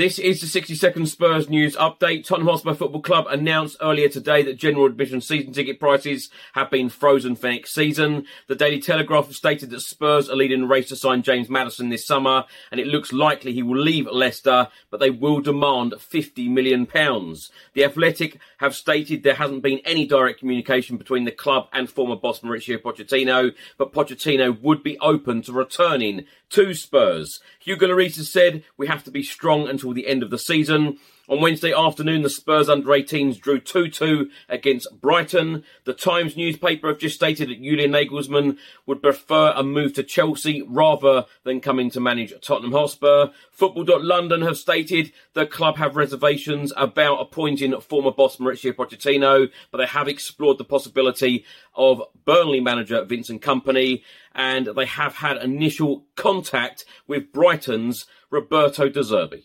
This is the 60 second Spurs news update. Tottenham Hotspur Football Club announced earlier today that general admission season ticket prices have been frozen for next season. The Daily Telegraph stated that Spurs are leading the race to sign James Maddison this summer, and it looks likely he will leave Leicester, but they will demand 50 million pounds. The Athletic have stated there hasn't been any direct communication between the club and former boss Mauricio Pochettino, but Pochettino would be open to returning to Spurs. Hugo Lloris has said we have to be strong until the end of the season. On Wednesday afternoon, the Spurs under 18s drew 2-2 against Brighton. The Times newspaper have just stated that Julian Nagelsmann would prefer a move to Chelsea rather than coming to manage Tottenham Hotspur. Football.London have stated the club have reservations about appointing former boss Mauricio Pochettino, but they have explored the possibility of Burnley manager Vincent Kompany, and they have had initial contact with Brighton's Roberto De Zerbi.